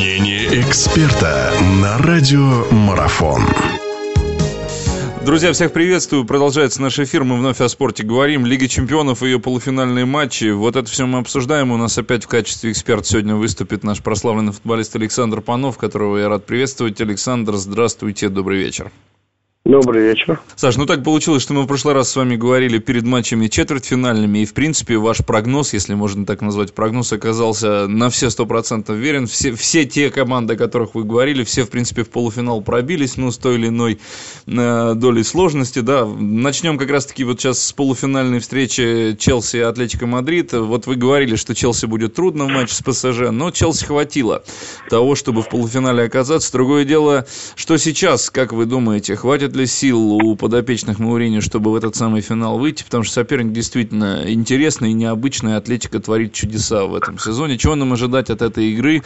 Мнение эксперта на радио Марафон. Друзья, всех приветствую. Продолжается наш эфир. Мы вновь о спорте говорим. Лига чемпионов и ее полуфинальные матчи. Вот это все мы обсуждаем. У нас опять в качестве эксперта сегодня выступит наш прославленный футболист Александр Панов, которого я рад приветствовать. Александр, здравствуйте, добрый вечер. Добрый вечер. Саш, ну так получилось, что мы в прошлый раз с вами говорили перед матчами четвертьфинальными, и, в принципе, ваш прогноз, если можно так назвать, прогноз оказался на все сто процентов верен. Все, все те команды, о которых вы говорили, все, в принципе, в полуфинал пробились, ну, с той или иной э, долей сложности, да. Начнем как раз-таки вот сейчас с полуфинальной встречи Челси и Атлетико Мадрид. Вот вы говорили, что Челси будет трудно в матче с ПСЖ, но Челси хватило того, чтобы в полуфинале оказаться. Другое дело, что сейчас, как вы думаете, хватит хватит ли сил у подопечных Моуринью, чтобы в этот самый финал выйти, потому что соперник действительно интересный и необычный, Атлетико творит чудеса в этом сезоне. Чего нам ожидать от этой игры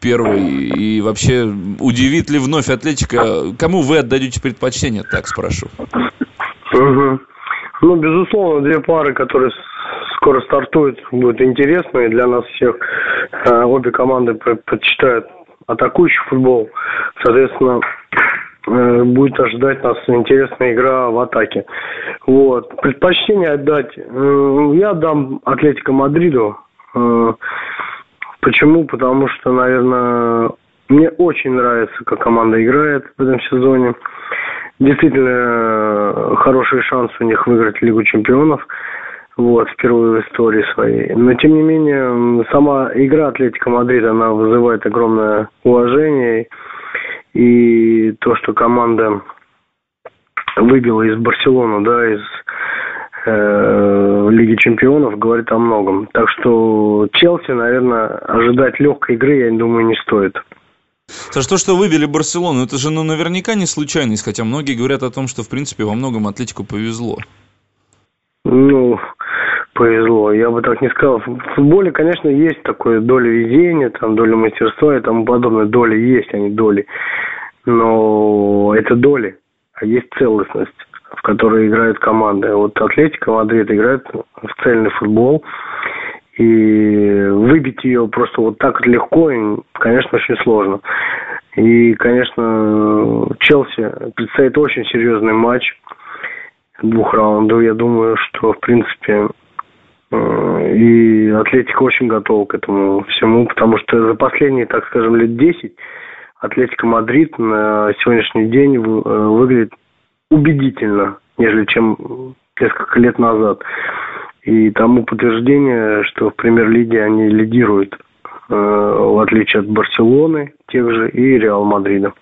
первой? И вообще, удивит ли вновь Атлетика? Кому вы отдадите предпочтение, так спрошу? Угу. Ну, безусловно, две пары, которые скоро стартуют, будут интересные для нас всех. Э, обе команды предпочитают атакующий футбол. Соответственно, будет ожидать нас интересная игра в атаке. Вот. Предпочтение отдать. Э, я дам Атлетико Мадриду. Э, почему? Потому что, наверное, мне очень нравится, как команда играет в этом сезоне. Действительно, хороший шанс у них выиграть Лигу чемпионов. Вот, впервые в истории своей. Но, тем не менее, сама игра Атлетика Мадрида, она вызывает огромное уважение. И то, что команда выбила из Барселоны, да, из э, Лиги Чемпионов, говорит о многом. Так что Челси, наверное, ожидать легкой игры, я думаю, не стоит. За что, что выбили Барселону, это же ну, наверняка не случайность, хотя многие говорят о том, что, в принципе, во многом Атлетику повезло. Ну, повезло. Я бы так не сказал. В футболе, конечно, есть такое доля везения, там доля мастерства и тому подобное. Доли есть, а не доли. Но это доли, а есть целостность, в которой играют команды. Вот Атлетико Мадрид играет в цельный футбол. И выбить ее просто вот так легко, конечно, очень сложно. И, конечно, Челси предстоит очень серьезный матч двух раундов. Я думаю, что, в принципе, Э, и Атлетико очень готова к этому всему, потому что за последние, так скажем, лет 10 Атлетико Мадрид на сегодняшний день э, выглядит убедительно, нежели чем несколько лет назад. И тому подтверждение, что в премьер-лиге они лидируют, э, в отличие от Барселоны, тех же, и Реал Мадрида.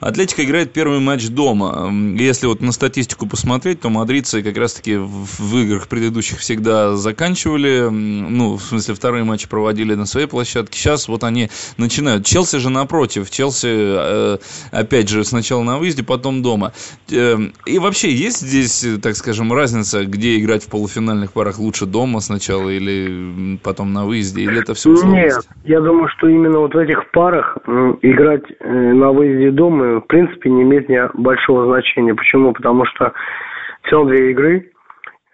Атлетико играет первый матч дома. Если вот на статистику посмотреть, то мадридцы как раз-таки в играх предыдущих всегда заканчивали, ну, в смысле, вторые матчи проводили на своей площадке. Сейчас вот они начинают. Челси же напротив. Челси, э, опять же, сначала на выезде, потом дома. Эм, и вообще, есть здесь, так скажем, разница, где играть в полуфинальных парах лучше дома сначала или потом на выезде? Или это все условности? Нет, я думаю, что именно вот в этих парах играть э, на выезде дома в принципе, не имеет большого значения. Почему? Потому что все две игры,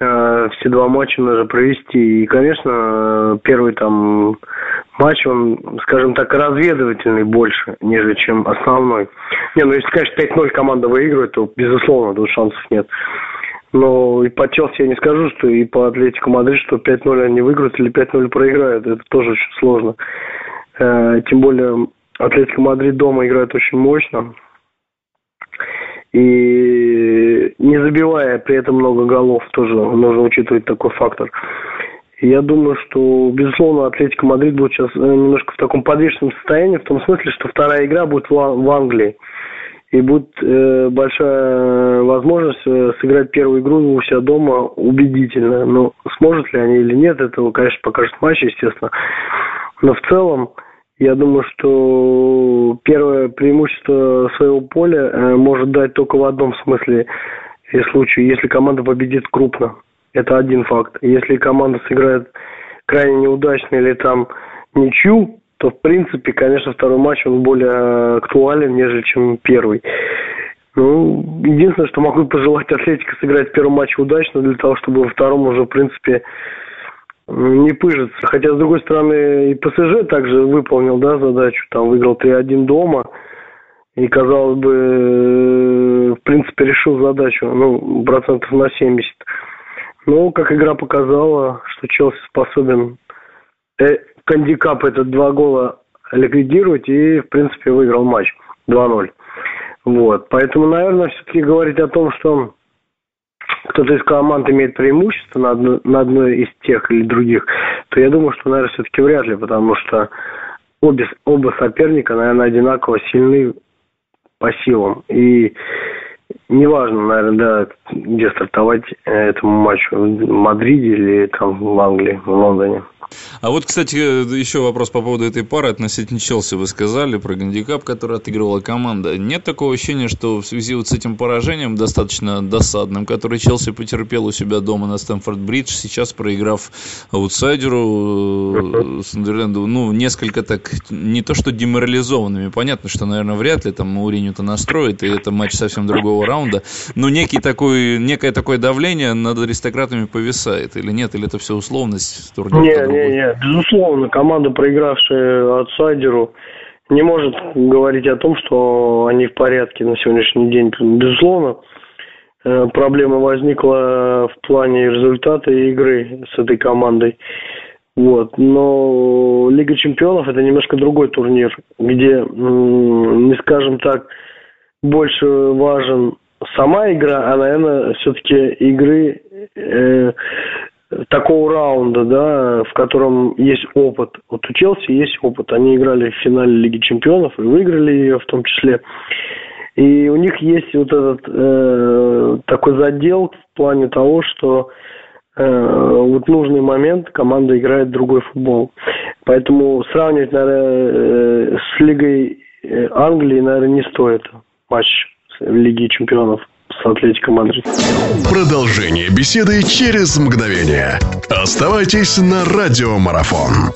э, все два матча нужно провести. И, конечно, первый там матч, он, скажем так, разведывательный больше, нежели чем основной. Не, ну если, конечно, 5-0 команда выигрывает, то, безусловно, тут шансов нет. Но и по Челси я не скажу, что и по Атлетико Мадрид, что 5-0 они выиграют или 5-0 проиграют. Это тоже очень сложно. Э, тем более Атлетико Мадрид дома играет очень мощно и не забивая при этом много голов, тоже нужно учитывать такой фактор. Я думаю, что, безусловно, Атлетика Мадрид будет сейчас э, немножко в таком подвешенном состоянии, в том смысле, что вторая игра будет в, Англии. И будет э, большая возможность э, сыграть первую игру у себя дома убедительно. Но сможет ли они или нет, этого, конечно, покажет матч, естественно. Но в целом, я думаю, что первое преимущество своего поля э, может дать только в одном смысле и случае, если команда победит крупно. Это один факт. Если команда сыграет крайне неудачно или там ничью, то в принципе, конечно, второй матч он более актуален, нежели чем первый. Ну, единственное, что могу пожелать Атлетико сыграть в первом матче удачно, для того, чтобы во втором уже, в принципе, не пыжится. Хотя, с другой стороны, и ПСЖ также выполнил да, задачу. Там выиграл 3-1 дома. И, казалось бы, в принципе, решил задачу, ну, процентов на 70. Но, как игра показала, что Челси способен э, кандикап этот два гола ликвидировать и, в принципе, выиграл матч 2-0. Вот. Поэтому, наверное, все-таки говорить о том, что кто-то из команд имеет преимущество на, одно, на одной из тех или других, то я думаю, что, наверное, все-таки вряд ли, потому что обе, оба соперника, наверное, одинаково сильны по силам. И неважно, наверное, да, где стартовать этому матчу, в Мадриде или там в Англии, в Лондоне. А вот, кстати, еще вопрос по поводу этой пары относительно Челси. Вы сказали про гандикап, который отыгрывала команда. Нет такого ощущения, что в связи вот с этим поражением, достаточно досадным, который Челси потерпел у себя дома на Стэнфорд-Бридж, сейчас проиграв аутсайдеру э, Сандерленду, ну, несколько так, не то что деморализованными, понятно, что, наверное, вряд ли там Мауриню-то настроит, и это матч совсем другого раунда, но некий такой, некое такое давление над аристократами повисает, или нет, или это все условность? Турнир не, не, не, безусловно, команда, проигравшая аутсайдеру, не может говорить о том, что они в порядке на сегодняшний день. Безусловно, э, проблема возникла в плане результата игры с этой командой. Вот. Но Лига чемпионов это немножко другой турнир, где, не скажем так, больше важен сама игра, а, наверное, все-таки игры э, такого раунда, да, в котором есть опыт. Вот у Челси есть опыт. Они играли в финале Лиги Чемпионов и выиграли ее в том числе. И у них есть вот этот э, такой задел в плане того, что э, вот нужный момент команда играет другой футбол. Поэтому сравнивать, наверное, э, с Лигой э, Англии, наверное, не стоит матч Лиги Чемпионов с Атлетико Мадрид. Продолжение беседы через мгновение. Оставайтесь на радиомарафон.